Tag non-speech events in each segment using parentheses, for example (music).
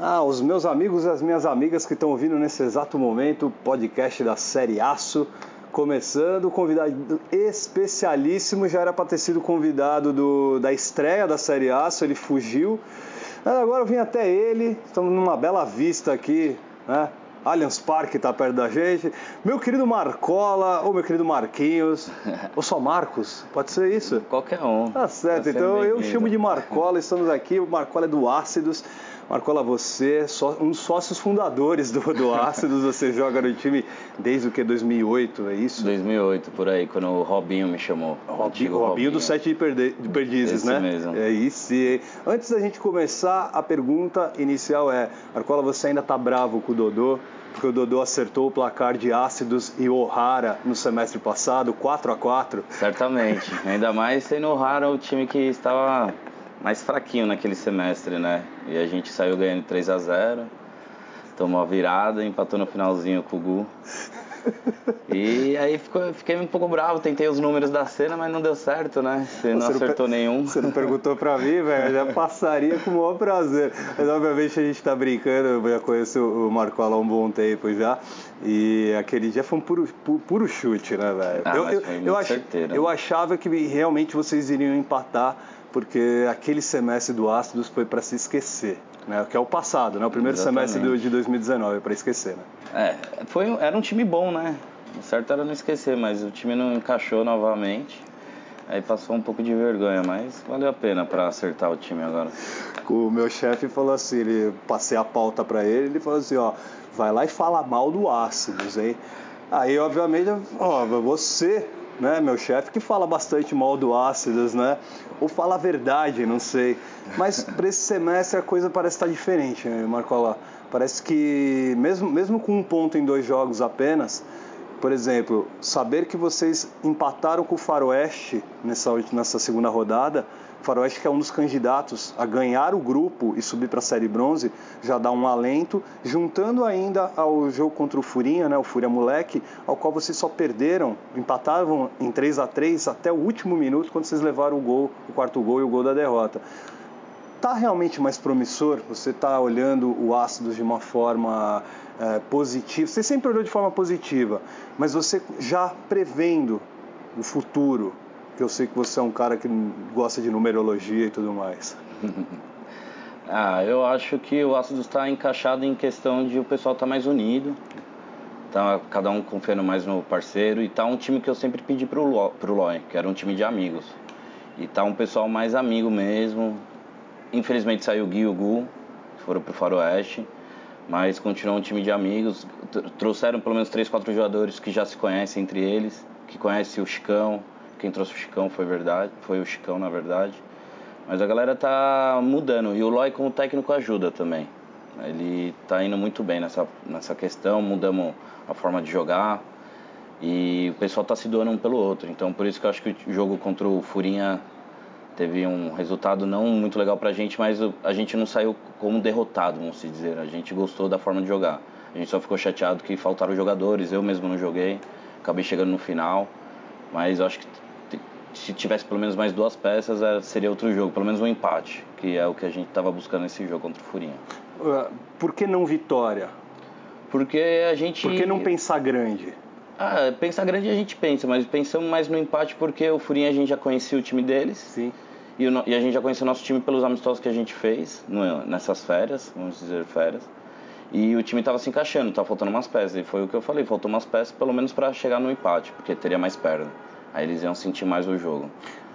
Ah, os meus amigos e as minhas amigas que estão ouvindo nesse exato momento o podcast da série Aço começando, convidado especialíssimo, já era para ter sido convidado do, da estreia da série Aço, ele fugiu. Agora eu vim até ele, estamos numa bela vista aqui, né? Allianz Parque está perto da gente. Meu querido Marcola, ou meu querido Marquinhos, (laughs) ou só Marcos, pode ser isso? Qualquer um. Tá certo, então eu chamo de Marcola, estamos aqui, o Marcola é do Ácidos. Marcola, você é um dos sócios fundadores do, do (laughs) Ácidos, você joga no time desde o que, 2008, é isso? 2008, por aí, quando o Robinho me chamou. Robinho, Robinho, Robinho do Sete de, Perde, de Perdizes, Esse né? mesmo. É isso. Antes da gente começar, a pergunta inicial é, Marcola, você ainda tá bravo com o Dodô? porque o Dodô acertou o placar de Ácidos e O'Hara no semestre passado, 4 a 4 Certamente, ainda mais sendo O'Hara o time que estava mais fraquinho naquele semestre, né? E a gente saiu ganhando 3 a 0 tomou a virada, empatou no finalzinho com o Gu. E aí ficou, fiquei um pouco bravo, tentei os números da cena, mas não deu certo, né? Você não você acertou não, nenhum. Você não perguntou pra mim, velho, já passaria com o maior prazer. Mas obviamente a gente tá brincando, eu já conheço o Marcola há um bom tempo já. E aquele dia foi um puro, puro, puro chute, né, velho? Ah, eu, eu, eu, ach, eu achava que realmente vocês iriam empatar porque aquele semestre do Ácidos foi para se esquecer, né? Que é o passado, né? O primeiro Exatamente. semestre de 2019 para esquecer, né? É, foi, era um time bom, né? O certo era não esquecer, mas o time não encaixou novamente. Aí passou um pouco de vergonha, mas valeu a pena para acertar o time agora. O meu chefe falou assim, ele passei a pauta para ele, ele falou assim, ó, vai lá e fala mal do Ácidos, hein? Aí, obviamente, ó, você né, meu chefe, que fala bastante mal do Ácidos, né? Ou fala a verdade, não sei. Mas (laughs) para esse semestre a coisa parece estar diferente, né, Marcola? Parece que, mesmo, mesmo com um ponto em dois jogos apenas, por exemplo, saber que vocês empataram com o Faroeste nessa, nessa segunda rodada, Faroeste que é um dos candidatos a ganhar o grupo e subir para a Série Bronze, já dá um alento, juntando ainda ao jogo contra o Furinha, né, o Fúria Moleque, ao qual vocês só perderam, empatavam em 3 a 3 até o último minuto, quando vocês levaram o gol, o quarto gol e o gol da derrota. Tá realmente mais promissor? Você está olhando o Ácidos de uma forma é, positiva? Você sempre olhou de forma positiva, mas você já prevendo o futuro, que eu sei que você é um cara que gosta de numerologia e tudo mais. (laughs) ah, eu acho que o Ácidos está encaixado em questão de o pessoal estar tá mais unido, tá cada um confiando mais no parceiro e tá um time que eu sempre pedi pro Lo, pro que era um time de amigos. E tá um pessoal mais amigo mesmo. Infelizmente saiu o Gui e o Gu, foram pro Faroeste, mas continuou um time de amigos. Trouxeram pelo menos três, quatro jogadores que já se conhecem entre eles, que conhecem o Chicão, quem trouxe o Chicão foi verdade, foi o Chicão na verdade. Mas a galera tá mudando e o Loy como técnico ajuda também. Ele tá indo muito bem nessa, nessa questão, mudamos a forma de jogar e o pessoal tá se doando um pelo outro. Então por isso que eu acho que o jogo contra o Furinha teve um resultado não muito legal pra gente, mas a gente não saiu como derrotado, vamos se dizer. A gente gostou da forma de jogar. A gente só ficou chateado que faltaram jogadores, eu mesmo não joguei, acabei chegando no final, mas acho que se tivesse pelo menos mais duas peças, seria outro jogo, pelo menos um empate, que é o que a gente estava buscando nesse jogo contra o Furinha. Por que não vitória? Porque a gente. Por que não pensar grande? Ah, pensar grande a gente pensa, mas pensamos mais no empate porque o Furinha a gente já conhecia o time deles. Sim. E, o, e a gente já conhecia o nosso time pelos amistosos que a gente fez no, nessas férias, vamos dizer férias. E o time estava se encaixando, estava faltando umas peças. E foi o que eu falei, faltou umas peças pelo menos para chegar no empate, porque teria mais perna. Aí eles iam sentir mais o jogo.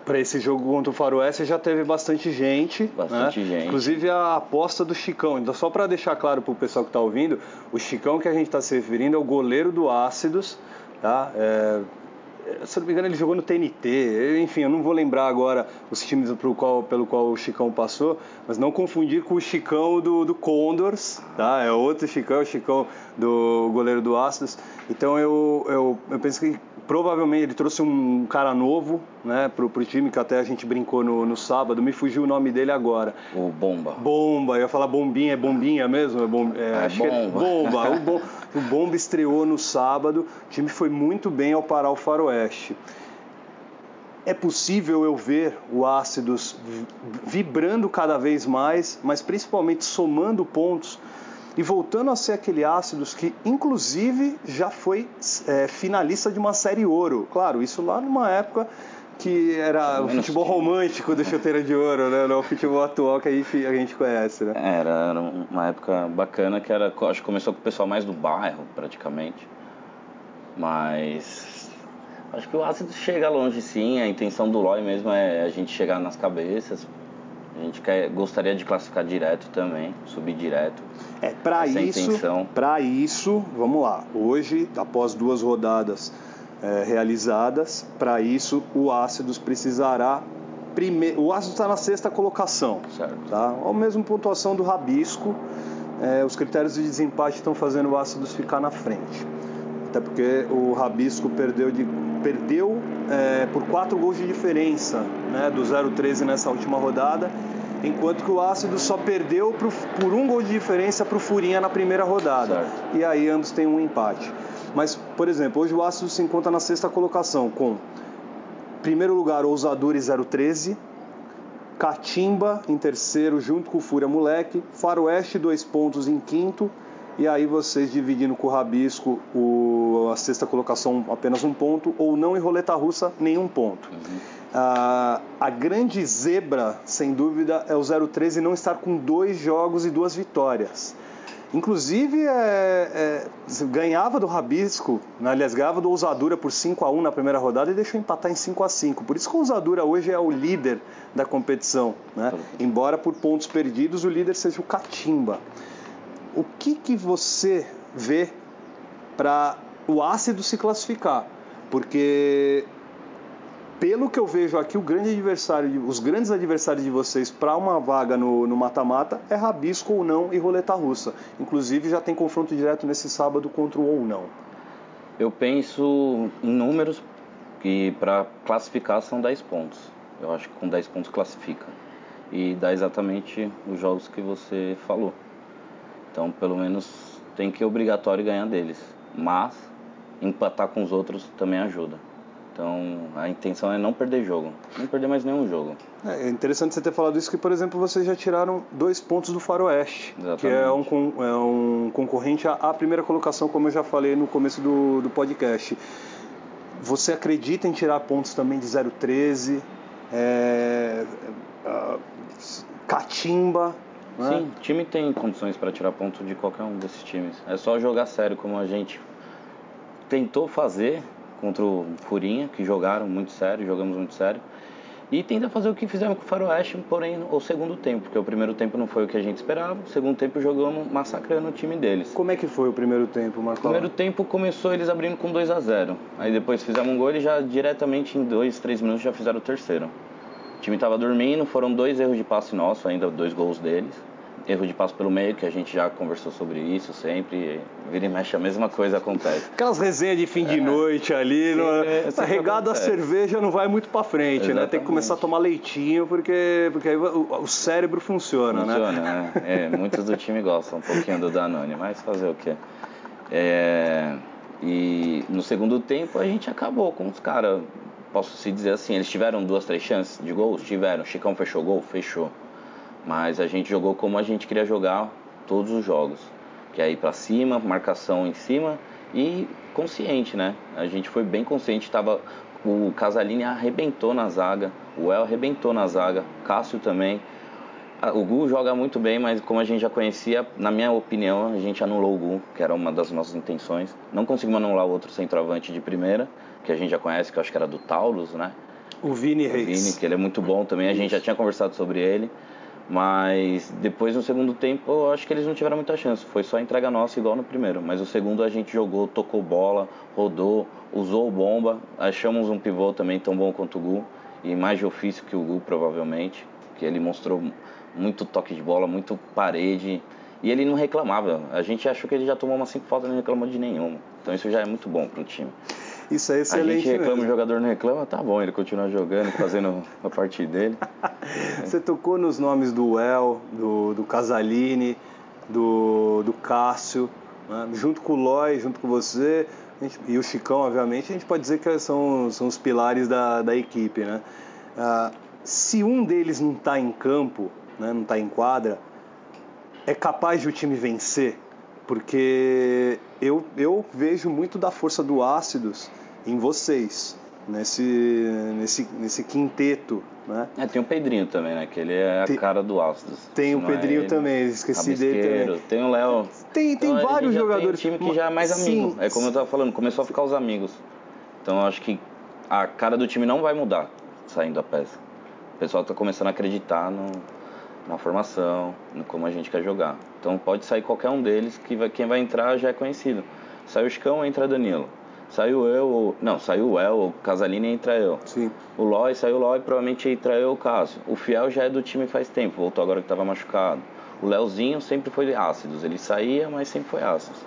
Para esse jogo contra o Faroeste já teve bastante gente. Bastante né? gente. Inclusive a aposta do Chicão. Então, só para deixar claro para o pessoal que está ouvindo, o Chicão que a gente está se referindo é o goleiro do Ácidos. Tá? É, se não me engano, ele jogou no TNT. Enfim, eu não vou lembrar agora os times pelo qual, pelo qual o Chicão passou, mas não confundir com o Chicão do, do Condors, tá? É outro Chicão, é o Chicão do goleiro do Ácidos. Então eu, eu, eu penso que provavelmente ele trouxe um cara novo né, pro, pro time, que até a gente brincou no, no sábado, me fugiu o nome dele agora. O Bomba. Bomba, eu ia falar Bombinha, é Bombinha mesmo? É, bom, é, é acho que Bomba. bomba. (laughs) o, bom, o Bomba estreou no sábado, o time foi muito bem ao parar o Faroeste. é possível eu ver o Ácidos vibrando cada vez mais, mas principalmente somando pontos e voltando a ser aquele Ácidos que, inclusive, já foi é, finalista de uma série ouro. Claro, isso lá numa época que era o futebol romântico do chuteira de ouro, né? Não o futebol atual que a gente, a gente conhece, né? Era, era uma época bacana que era, acho que começou com o pessoal mais do bairro, praticamente. Mas acho que o ácido chega longe sim, a intenção do LoI mesmo é a gente chegar nas cabeças. A gente quer, gostaria de classificar direto também, subir direto. É, para isso, para isso, vamos lá. Hoje, após duas rodadas é, realizadas. Para isso, o Ácidos precisará. Prime... O Ácidos está na sexta colocação. Certo. Tá? A mesma pontuação do Rabisco. É, os critérios de desempate estão fazendo o Ácidos ficar na frente. Até porque o Rabisco perdeu, de, perdeu é, por quatro gols de diferença né, do 0-13 nessa última rodada, enquanto que o Ácido só perdeu pro, por um gol de diferença para o Furinha na primeira rodada. Certo. E aí ambos têm um empate. Mas, por exemplo, hoje o Ácido se encontra na sexta colocação com primeiro lugar Ousadura 013, Catimba em terceiro junto com o Fúria Moleque, Faroeste dois pontos em quinto e aí vocês dividindo com o Rabisco o, a sexta colocação apenas um ponto ou não em Roleta Russa nenhum ponto. Uhum. Ah, a grande zebra, sem dúvida, é o 013 não estar com dois jogos e duas vitórias. Inclusive, é, é, ganhava do Rabisco, né? aliás, ganhava do Ousadura por 5 a 1 na primeira rodada e deixou empatar em 5 a 5 Por isso que o Ousadura hoje é o líder da competição. Né? Embora por pontos perdidos o líder seja o Catimba. O que, que você vê para o ácido se classificar? Porque pelo que eu vejo aqui, o grande adversário, os grandes adversários de vocês para uma vaga no mata-mata é Rabisco ou não e Roleta Russa. Inclusive já tem confronto direto nesse sábado contra o ou não. Eu penso em números que para classificar são 10 pontos. Eu acho que com 10 pontos classifica. E dá exatamente os jogos que você falou. Então, pelo menos tem que obrigatório ganhar deles. Mas empatar com os outros também ajuda. Então a intenção é não perder jogo, não perder mais nenhum jogo. É interessante você ter falado isso, que por exemplo vocês já tiraram dois pontos do Faroeste, Exatamente. que é um, é um concorrente à, à, primeira colocação, como eu já falei no começo do, do podcast. Você acredita em tirar pontos também de 013, é, é, Catimba? Né? Sim, o time tem condições para tirar pontos de qualquer um desses times. É só jogar sério como a gente tentou fazer contra o Furinha, que jogaram muito sério, jogamos muito sério. E tenta fazer o que fizemos com o Faroeste, porém o segundo tempo, porque o primeiro tempo não foi o que a gente esperava, o segundo tempo jogamos massacrando o time deles. Como é que foi o primeiro tempo, Marcos? O primeiro tempo começou eles abrindo com 2 a 0 Aí depois fizemos um gol e já diretamente em 2, 3 minutos já fizeram o terceiro. O time estava dormindo, foram dois erros de passe nosso, ainda dois gols deles erro de passo pelo meio, que a gente já conversou sobre isso sempre. Vira e mexe, a mesma coisa acontece. Aquelas resenhas de fim de é. noite ali, no, é, regado a cerveja não vai muito para frente, Exatamente. né? Tem que começar a tomar leitinho, porque, porque aí o, o cérebro funciona, funciona né? Funciona, né? É, muitos do time gostam um pouquinho do Danone, mas fazer o quê? É, e no segundo tempo a gente acabou com os caras. Posso se dizer assim, eles tiveram duas, três chances de gols? Tiveram. Chicão fechou gol? Fechou. Mas a gente jogou como a gente queria jogar todos os jogos, que é ir para cima, marcação em cima e consciente, né? A gente foi bem consciente, tava o Casalini arrebentou na zaga, o El arrebentou na zaga, Cássio também. O Gu joga muito bem, mas como a gente já conhecia, na minha opinião, a gente anulou o Gu, que era uma das nossas intenções. Não conseguimos anular o outro centroavante de primeira, que a gente já conhece, que eu acho que era do Taurus, né? O Vini Reis. O Vini, que ele é muito bom também, a gente já tinha conversado sobre ele. Mas depois no segundo tempo eu acho que eles não tiveram muita chance. Foi só entrega nossa igual no primeiro. Mas o segundo a gente jogou, tocou bola, rodou, usou bomba. Achamos um pivô também tão bom quanto o Gu. E mais de ofício que o Gu provavelmente. Que ele mostrou muito toque de bola, muito parede. E ele não reclamava. A gente achou que ele já tomou umas cinco faltas e não reclamou de nenhuma. Então isso já é muito bom para o time. Isso é excelente. A gente reclama, mesmo. o jogador não reclama, tá bom, ele continua jogando, fazendo a parte dele. Você tocou nos nomes do El, do, do Casalini, do, do Cássio, né? junto com o Loi, junto com você. gente, e o Chicão, obviamente, a gente pode dizer que são, são os pilares da, da equipe, né? Uh, se um deles não está em campo, né, não está em quadra, é capaz de o time vencer? Porque eu, eu vejo muito da força do Ácidos em vocês, nesse, nesse, nesse quinteto. Né? É, tem o Pedrinho também, né? Que ele é a tem, cara do Ácidos. Tem o Pedrinho é também, esqueci dele também. Tem o Léo. Tem, tem então, vários jogadores. Tem um time que já é mais amigo. Sim, é como eu estava falando, começou a ficar os amigos. Então eu acho que a cara do time não vai mudar saindo da peça. O pessoal está começando a acreditar no, na formação, no como a gente quer jogar. Então pode sair qualquer um deles, que vai, quem vai entrar já é conhecido. Saiu o Chicão, entra Danilo. Saiu eu, não, saiu o El, o Casalini entra eu. Sim. O Loi, saiu o Loi, provavelmente entra eu o Cássio. O Fiel já é do time faz tempo, voltou agora que estava machucado. O Leozinho sempre foi de ácidos, ele saía, mas sempre foi ácidos.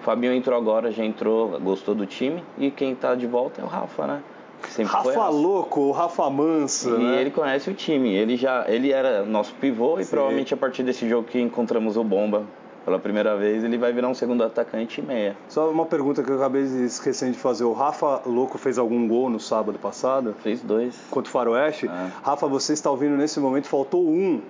O Fabinho entrou agora, já entrou, gostou do time. E quem está de volta é o Rafa, né? Sempre Rafa Louco, o Rafa Manso. E né? ele conhece o time. Ele já ele era nosso pivô e Sim. provavelmente a partir desse jogo que encontramos o Bomba pela primeira vez, ele vai virar um segundo atacante e meia. Só uma pergunta que eu acabei esquecendo de fazer. O Rafa Louco fez algum gol no sábado passado? Fez dois. Contra o Faroeste? É. Rafa, você está ouvindo nesse momento, faltou um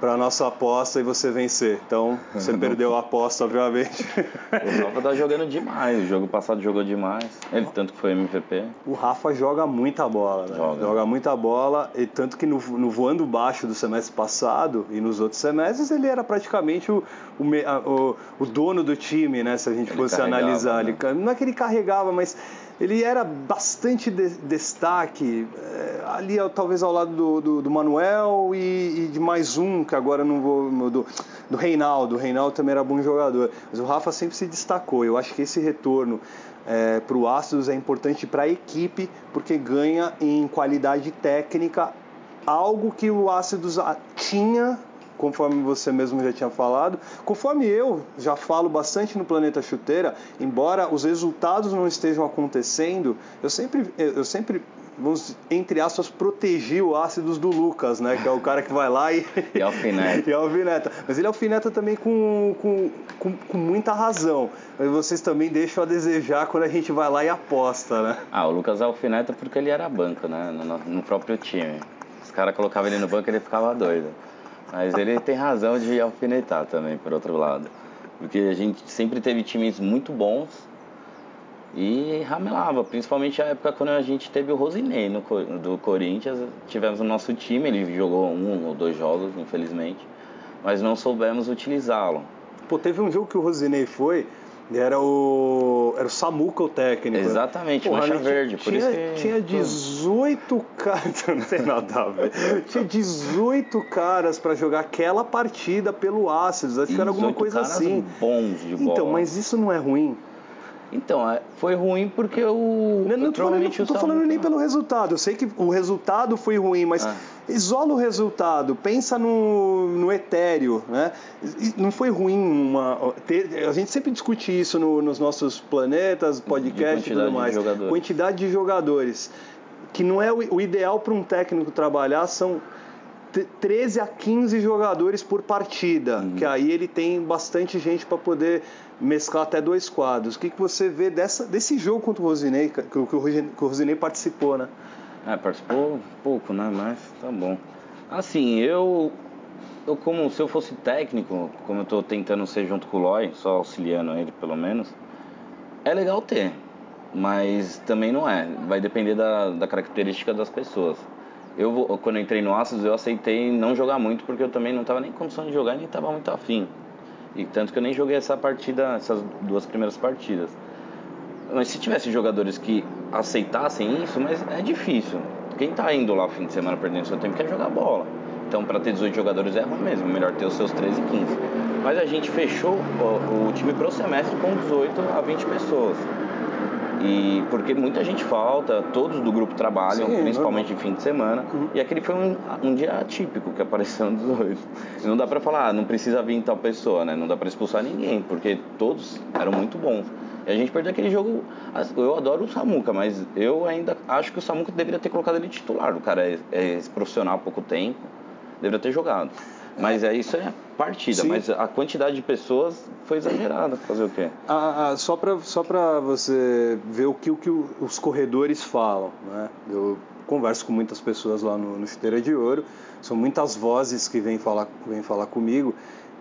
para nossa aposta e você vencer. Então, você perdeu a aposta, obviamente. (laughs) O Rafa tá jogando demais. O jogo passado jogou demais. Ele tanto que foi MVP. O Rafa joga muita bola, né? Joga, joga muita bola. E tanto que no, no, voando baixo do semestre passado e nos outros semestres, ele era praticamente o, o, o, o dono do time, né? Se a gente ele fosse analisar. Né? Ele, não é que ele carregava, mas ele era bastante de, destaque, é, ali talvez ao lado do, do, do Manuel e, e, de mais um, que agora não vou. Do, do Reinaldo. O Reinaldo também era bom jogador. Mas o Rafa sempre se destacou. Eu acho que esse retorno é, para o Astros é importante para a equipe, porque ganha em qualidade técnica algo que o Astros tinha conforme você mesmo já tinha falado. Conforme eu já falo bastante no Planeta Chuteira, embora os resultados não estejam acontecendo, eu sempre, eu sempre vamos, entre aspas, proteger o ácidos do Lucas, né? Que é o cara que vai lá e. (laughs) e alfineta. (laughs) e alfineta. Mas ele alfineta também com, com, com, com, muita razão. Mas vocês também deixam a desejar quando a gente vai lá e aposta, né? Ah, o Lucas alfineta porque ele era banco, né? No, no próprio time. Os caras colocavam ele no banco e ele ficava doido. Mas ele tem razão de alfinetar também, por outro lado. Porque a gente sempre teve times muito bons e ramelava, principalmente a época quando a gente teve o Rosinei no, do Corinthians. Tivemos o nosso time, ele jogou um ou dois jogos, infelizmente, mas não soubemos utilizá-lo. Pô, teve um jogo que o Rosinei foi, era o. Era o Samuca o técnico. Exatamente, Porra, mancha verde. Por tinha, isso que... tinha 18 caras. (laughs) Não tem nada a ver. tinha 18 caras para jogar aquela partida pelo Ácidos. Acho que era alguma coisa assim. bons de bola. Então, mas isso não é ruim. Então, é, foi ruim porque o. Não, não tô, falando, não tô falando nem pelo resultado. Eu sei que o resultado foi ruim, mas ah. Isola o resultado, pensa no, no etéreo. Né? Não foi ruim uma. Ter, a gente sempre discute isso no, nos nossos planetas, podcasts e tudo mais. De quantidade de jogadores. Que não é o, o ideal para um técnico trabalhar, são 13 a 15 jogadores por partida, uhum. que aí ele tem bastante gente para poder mesclar até dois quadros. O que, que você vê dessa, desse jogo contra o Rosinei, que, que, o, que o Rosinei participou, né? É, participou pouco, né? Mas tá bom. Assim, eu, eu como se eu fosse técnico, como eu estou tentando ser junto com o Loy, só auxiliando ele pelo menos, é legal ter, mas também não é. Vai depender da, da característica das pessoas. Eu, quando eu entrei no Astros, eu aceitei não jogar muito porque eu também não estava nem em condição de jogar nem estava muito afim. E tanto que eu nem joguei essa partida, essas duas primeiras partidas. Mas se tivesse jogadores que aceitassem isso, mas é difícil. Quem está indo lá fim de semana perdendo seu tempo quer jogar bola. Então, para ter 18 jogadores é ruim mesmo, melhor ter os seus 13 e 15. Mas a gente fechou o, o time pro semestre com 18 a 20 pessoas. E porque muita gente falta, todos do grupo trabalham, Sim, principalmente de fim de semana. Uhum. E aquele foi um, um dia atípico que apareceu nos dois. Não dá pra falar, ah, não precisa vir tal pessoa, né? Não dá pra expulsar ninguém, porque todos eram muito bons. E a gente perdeu aquele jogo. Eu adoro o Samuca, mas eu ainda acho que o Samuca deveria ter colocado ele titular. O cara é, é profissional há pouco tempo, deveria ter jogado. Mas é isso é partida, Sim. mas a quantidade de pessoas foi exagerada. Fazer o quê? Ah, ah, só para só pra você ver o que, o que os corredores falam, né? Eu converso com muitas pessoas lá no, no Chuteira de Ouro, são muitas vozes que vêm falar, vêm falar comigo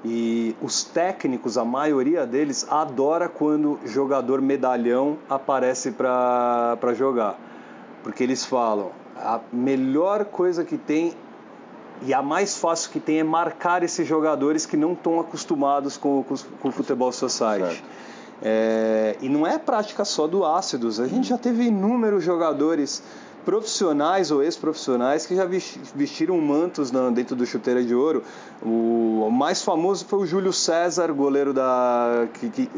e os técnicos, a maioria deles, adora quando jogador medalhão aparece para jogar. Porque eles falam, a melhor coisa que tem e a mais fácil que tem é marcar esses jogadores que não estão acostumados com, com, com o futebol society. É, e não é prática só do Ácidos, a gente já teve inúmeros jogadores profissionais ou ex-profissionais que já vestiram mantos dentro do Chuteira de Ouro. O mais famoso foi o Júlio César, goleiro da. Que, que,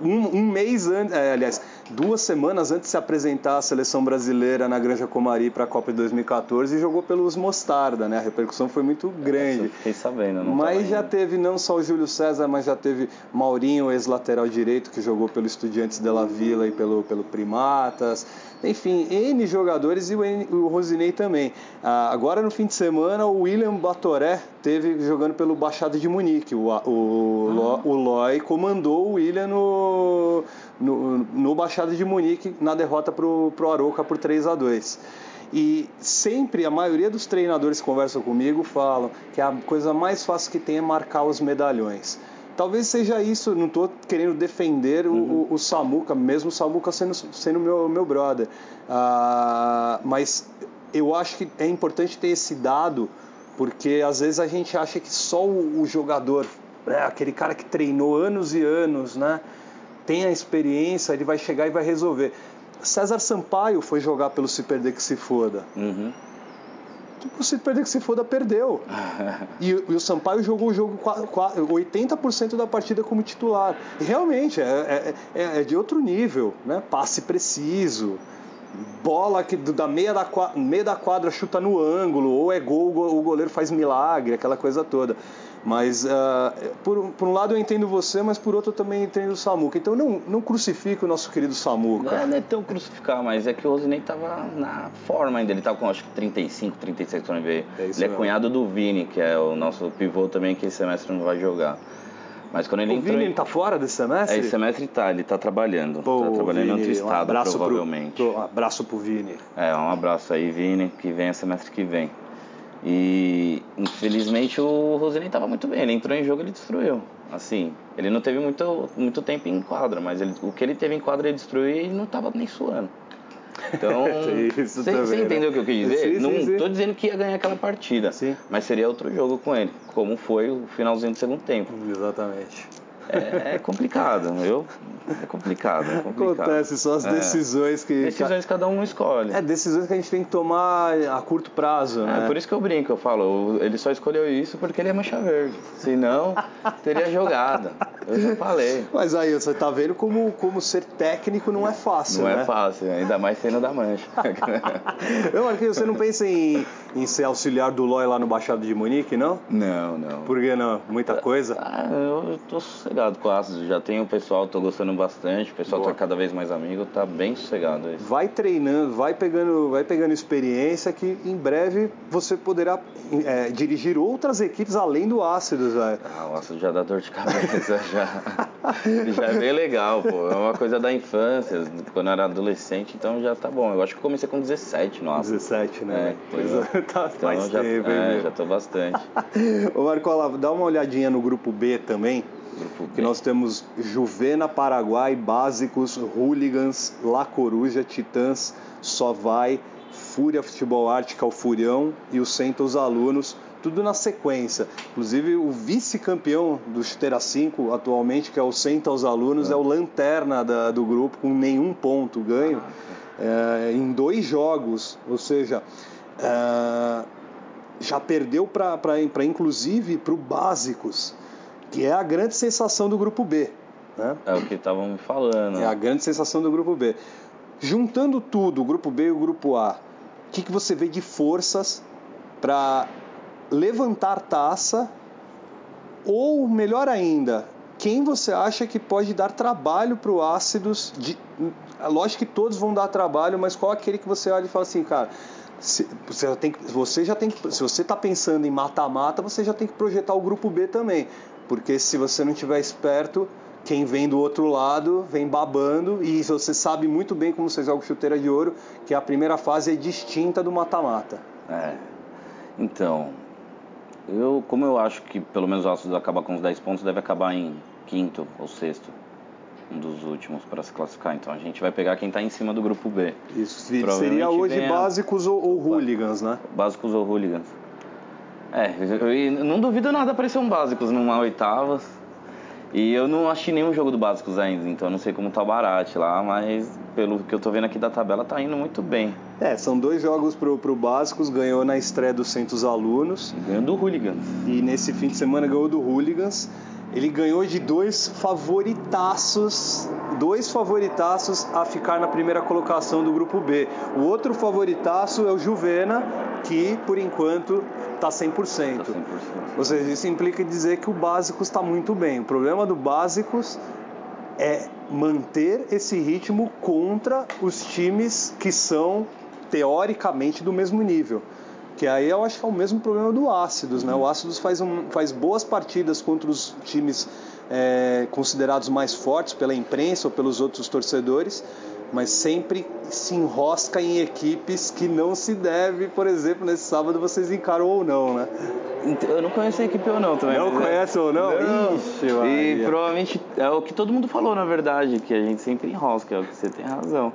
um, um, mês antes, é, aliás, duas semanas antes de se apresentar à seleção brasileira na Granja Comari para a Copa de 2014 e jogou pelos Mostarda, né? A repercussão foi muito grande. fiquei sabendo, não Mas já teve não só o Júlio César, mas já teve Maurinho, ex-lateral direito, que jogou pelo Estudiantes de La Vila e pelo, pelo Primatas. Enfim, N jogadores e o, N, o Rosinei também. Ah, agora no fim de semana, o William Batoré teve jogando pelo Baixada de Munique. O, o, o Loi comandou o William no, no, no Baixada de Munique na derrota para o Aroca por 3 a 2 e sempre a maioria dos treinadores que conversam comigo falam que a coisa mais fácil que tem é marcar os medalhões. Talvez seja isso, não estou querendo defender uhum. o, o, Samuca, mesmo o Samuca sendo, sendo meu, meu brother. Uh, mas eu acho que é importante ter esse dado, porque às vezes a gente acha que só o, o jogador, né, aquele cara que treinou anos e anos, né, tem a experiência, ele vai chegar e vai resolver. César Sampaio foi jogar pelo Se Perder Que Se Foda. Uhum o Se Perder Que Se Foda perdeu. (laughs) e, e, o Sampaio jogou o jogo 80% da partida como titular. E realmente, é, é, é, de outro nível, né? Passe preciso, bola que da meia da, quadra, meia da quadra chuta no ângulo, ou é gol, o goleiro faz milagre, aquela coisa toda. Mas, uh, por, por, um lado eu entendo você, mas por outro eu também entendo o Samuca. Então não, não crucifique o nosso querido Samuca. Não, não é tão crucificar, mas é que o Rosinei estava na forma ainda. Ele estava com acho que 35, 36 quando ele veio. É ele é cunhado do Vini, que é o nosso pivô também, que esse semestre não vai jogar. Mas quando ele o entrou. Vini está fora desse semestre? É, esse semestre tá, ele está trabalhando. Pô, tá trabalhando Vini, em outro estado, um provavelmente. Pro, um abraço pro Vini. É, um abraço aí, Vini, que vem semestre que vem. E infelizmente o Rosinei estava muito bem, ele entrou em jogo ele destruiu. Assim, ele não teve muito, muito tempo em quadra, mas ele, o que ele teve em quadra ele destruiu e ele não estava nem suando. Então, (laughs) você né? entendeu o que eu quis dizer? Sim, não estou dizendo que ia ganhar aquela partida, sim. mas seria outro jogo com ele, como foi o finalzinho do segundo tempo. Exatamente. É, é complicado, eu é complicado, é complicado. Acontece, são as É. decisões que. Decisões cada um escolhe. É, decisões que a gente tem que tomar a curto prazo, né? É, por isso que eu brinco, eu falo, ele só escolheu isso porque ele é mancha verde. Senão, teria jogado. Eu já falei. (laughs) Mas aí, você tá vendo como, como ser técnico não é fácil, Não né? é fácil, ainda mais sendo da mancha. (laughs) Eu, Marquinhos, você não pensa em, em ser auxiliar do Loi lá no Baixado de Munique, não? Não, não. Por que não? Muita coisa? Ah, eu tô sossegado com o ácido. Já tenho o pessoal, tô gostando bastante. O pessoal Boa. tá cada vez mais amigo, tá bem sossegado. Isso. Vai treinando, vai pegando, vai pegando experiência que em breve você poderá é, dirigir outras equipes além do Ácidos, velho. Ah, o ácido já dá dor de cabeça, (laughs) já. já é bem legal, pô. É uma coisa da infância, quando eu era adolescente, então já tá bom. Eu acho que eu comecei com 17 no ácido. 17, né? É, pois é. (laughs) tá, Então faz já, tempo, é, já tô bastante. (laughs) Ô Marcola, dá uma olhadinha no grupo B também. Grupo Que B. nós temos Juvena, Paraguai, Básicos, Hooligans, La Coruja, Titãs, Só Vai, Fúria Futebol é o Furião, e o Senta os Alunos, tudo na sequência. Inclusive o vice-campeão do Chuteira 5 atualmente, que é o Senta os Alunos, é, o lanterna da- do grupo, com nenhum ponto ganho, é, em dois jogos. Ou seja, é, já perdeu para inclusive para o Básicos, que é a grande sensação do grupo B. Né? É o que estavam me falando. É a grande sensação do grupo B. Juntando tudo, o grupo B e o grupo A, o que, que você vê de forças para levantar taça? Ou, melhor ainda, quem você acha que pode dar trabalho para o Ácidos? De, lógico que todos vão dar trabalho, mas qual aquele que você olha e fala assim, cara, se, você, já tem, você já tem se você está pensando em mata-mata, você já tem que projetar o grupo B também. Porque se você não estiver esperto, quem vem do outro lado vem babando e você sabe muito bem como você joga chuteira de ouro, que a primeira fase é distinta do mata-mata. É. Então, eu, como eu acho que pelo menos o Astros acaba com os 10 pontos, deve acabar em quinto ou sexto um dos últimos para se classificar. Então a gente vai pegar quem está em cima do grupo B. Isso seria hoje básicos ou, ou hooligans, né? Básicos ou hooligans. É, eu não duvido nada aparecer um básicos numa oitavas. E eu não achei nenhum jogo do básicos ainda, então eu não sei como tá o Barate lá, mas pelo que eu tô vendo aqui da tabela tá indo muito bem. É, são dois jogos pro, pro básicos, ganhou na estreia dos Centros Alunos. Ganhou do Hooligans. E nesse fim de semana ganhou do Hooligans. Ele ganhou de dois favoritaços, dois favoritaços a ficar na primeira colocação do grupo B. O outro favoritaço é o Juvena, que por enquanto está 100%. Tá 100%. Ou seja, isso implica dizer que o Básicos está muito bem. O problema do Básicos é manter esse ritmo contra os times que são teoricamente do mesmo nível. Que aí eu acho que é o mesmo problema do Ácidos, né? O Ácidos faz, um, faz boas partidas contra os times é, considerados mais fortes pela imprensa ou pelos outros torcedores, mas sempre se enrosca em equipes que não se deve, por exemplo, nesse sábado vocês encaram ou não, né? Eu não conheço a equipe ou não também. Não é- conhece ou não? não. Ixi, e provavelmente é o que todo mundo falou, na verdade, que a gente sempre enrosca, é o que você tem razão.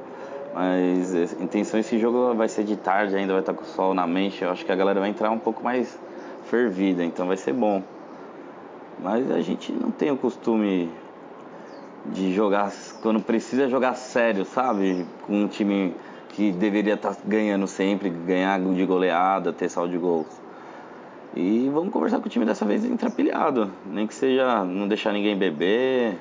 Mas a intenção esse jogo vai ser de tarde, ainda vai estar com o sol na mente. Eu acho que a galera vai entrar um pouco mais fervida, então vai ser bom. Mas a gente não tem o costume de jogar quando precisa jogar sério, sabe? Com um time que deveria estar ganhando sempre, ganhar de goleada, ter saldo de gols. E vamos conversar com o time dessa vez entrapilhado, nem que seja não deixar ninguém beber,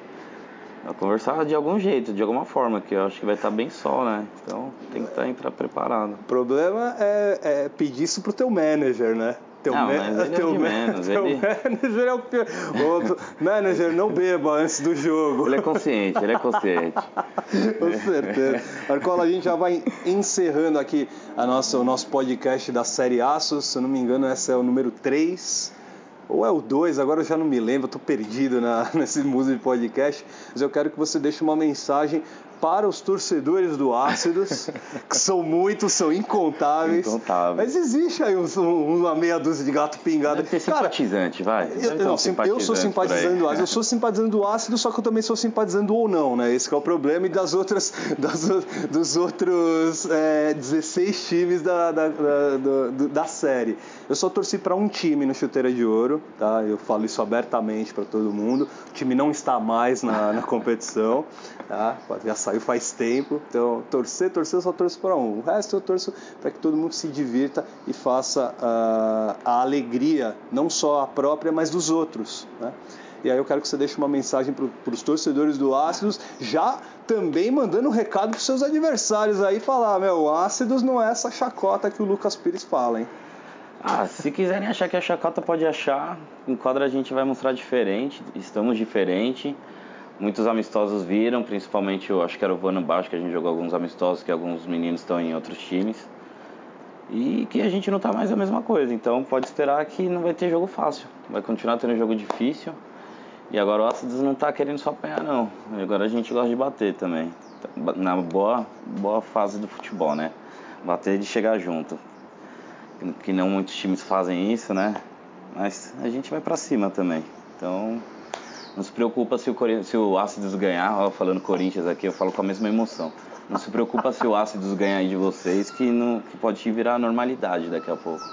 Vai conversar de algum jeito, de alguma forma, que eu acho que vai estar bem sol, né? Então tem que estar entrar preparado. O problema é, é pedir isso pro teu manager, né? Teu, não, ma teu, menos, teu ele... manager é o pior. Outro, manager, não beba antes do jogo. Ele é consciente, ele é consciente. (laughs) Com certeza. Marcola, a gente já vai encerrando aqui a nossa, o nosso podcast da série Aços. Se eu não me engano, essa é o número 3 ou é o 2, agora eu já não me lembro, estou perdido na, (laughs) nesse mundo de podcast, mas eu quero que você deixe uma mensagem para os torcedores do Ácidos, que são muitos, são incontáveis. Incontáveis. Mas existe aí um, uma meia dúzia de gato pingado. Deve ter simpatizante, vai. Eu, não, eu sou simpatizante do Ácido, eu sou simpatizante do Ácido, só que eu também sou simpatizando ou não, né? Esse é o problema. E das outras, das, dos outros é, 16 times da, da, da, da série. Eu só torci para um time no Chuteira de Ouro, tá? Eu falo isso abertamente para todo mundo. O time não está mais na, na competição, tá? Já saiu faz tempo. Então, torcer, torcer, eu só torço para um. O resto eu torço para que todo mundo se divirta e faça uh, a alegria, não só a própria, mas dos outros. Né? E aí eu quero que você deixe uma mensagem para os torcedores do Ácidos, já também mandando um recado para os seus adversários aí, falar, meu, Ácidos não é essa chacota que o Lucas Pires fala, hein? Ah, se quiserem achar que é chacota, pode achar. Em quadra a gente vai mostrar diferente, estamos diferente. Muitos amistosos viram, principalmente eu acho que era o Vano Baixo, que a gente jogou alguns amistosos, que alguns meninos estão em outros times. E que a gente não tá mais a mesma coisa, então pode esperar que não vai ter jogo fácil. Vai continuar tendo jogo difícil. E agora o Ácidos não tá querendo só apanhar não. Agora a gente gosta de bater também. Na boa, boa fase do futebol, né? Bater de chegar junto. Que não muitos times fazem isso, né? Mas a gente vai para cima também. Então não se preocupa se o, se o Ácidos ganhar, ó, falando Corinthians aqui, eu falo com a mesma emoção. Não se preocupa se o Ácidos ganhar de vocês, que, não, que pode virar normalidade daqui a pouco.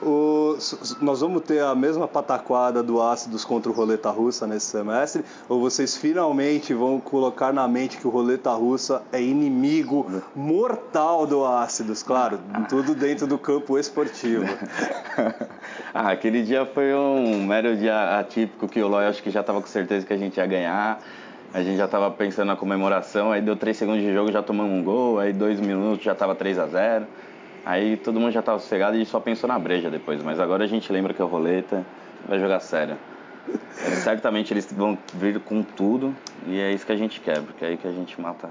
O, nós vamos ter a mesma pataquada do ácidos contra o roleta russa nesse semestre? Ou vocês finalmente vão colocar na mente que o roleta russa é inimigo mortal do ácidos? Claro, tudo dentro do campo esportivo. (laughs) ah, aquele dia foi um mero dia atípico que o Loy acho que já estava com certeza que a gente ia ganhar. A gente já estava pensando na comemoração, aí deu 3 segundos de jogo já tomamos um gol, aí 2 minutos já estava 3 a 0 Aí todo mundo já estava sossegado e só pensou na breja depois. Mas agora a gente lembra que é o roleta, vai jogar sério. É, certamente eles vão vir com tudo e é isso que a gente quer, porque é aí que a gente mata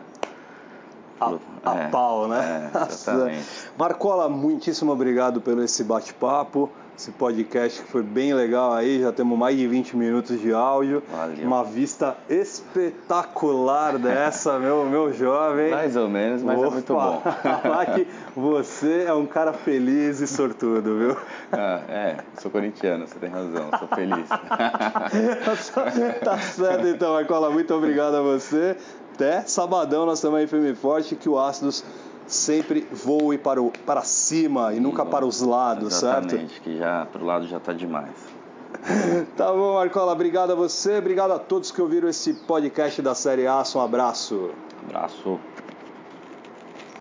a, a é, pau, né? É, (laughs) exatamente. Marcola, muitíssimo obrigado pelo esse bate-papo esse podcast que foi bem legal aí, já temos mais de 20 minutos de áudio. Valeu. Uma vista espetacular dessa, (laughs) meu, meu jovem. Mais ou menos, mas Vou é muito bom. (laughs) falar que você é um cara feliz e sortudo, viu? Ah, é, sou corintiano, você tem razão, sou feliz. (laughs) tá certo então, Marcola, muito obrigado a você. Até sabadão nós estamos aí firme e forte que o Ácidos sempre voe para, o, para cima e nunca para os lados, Exatamente, certo? Exatamente, que já para o lado já está demais. (laughs) tá bom, Marcola, obrigado a você, obrigado a todos que ouviram esse podcast da série A. Um abraço. Abraço.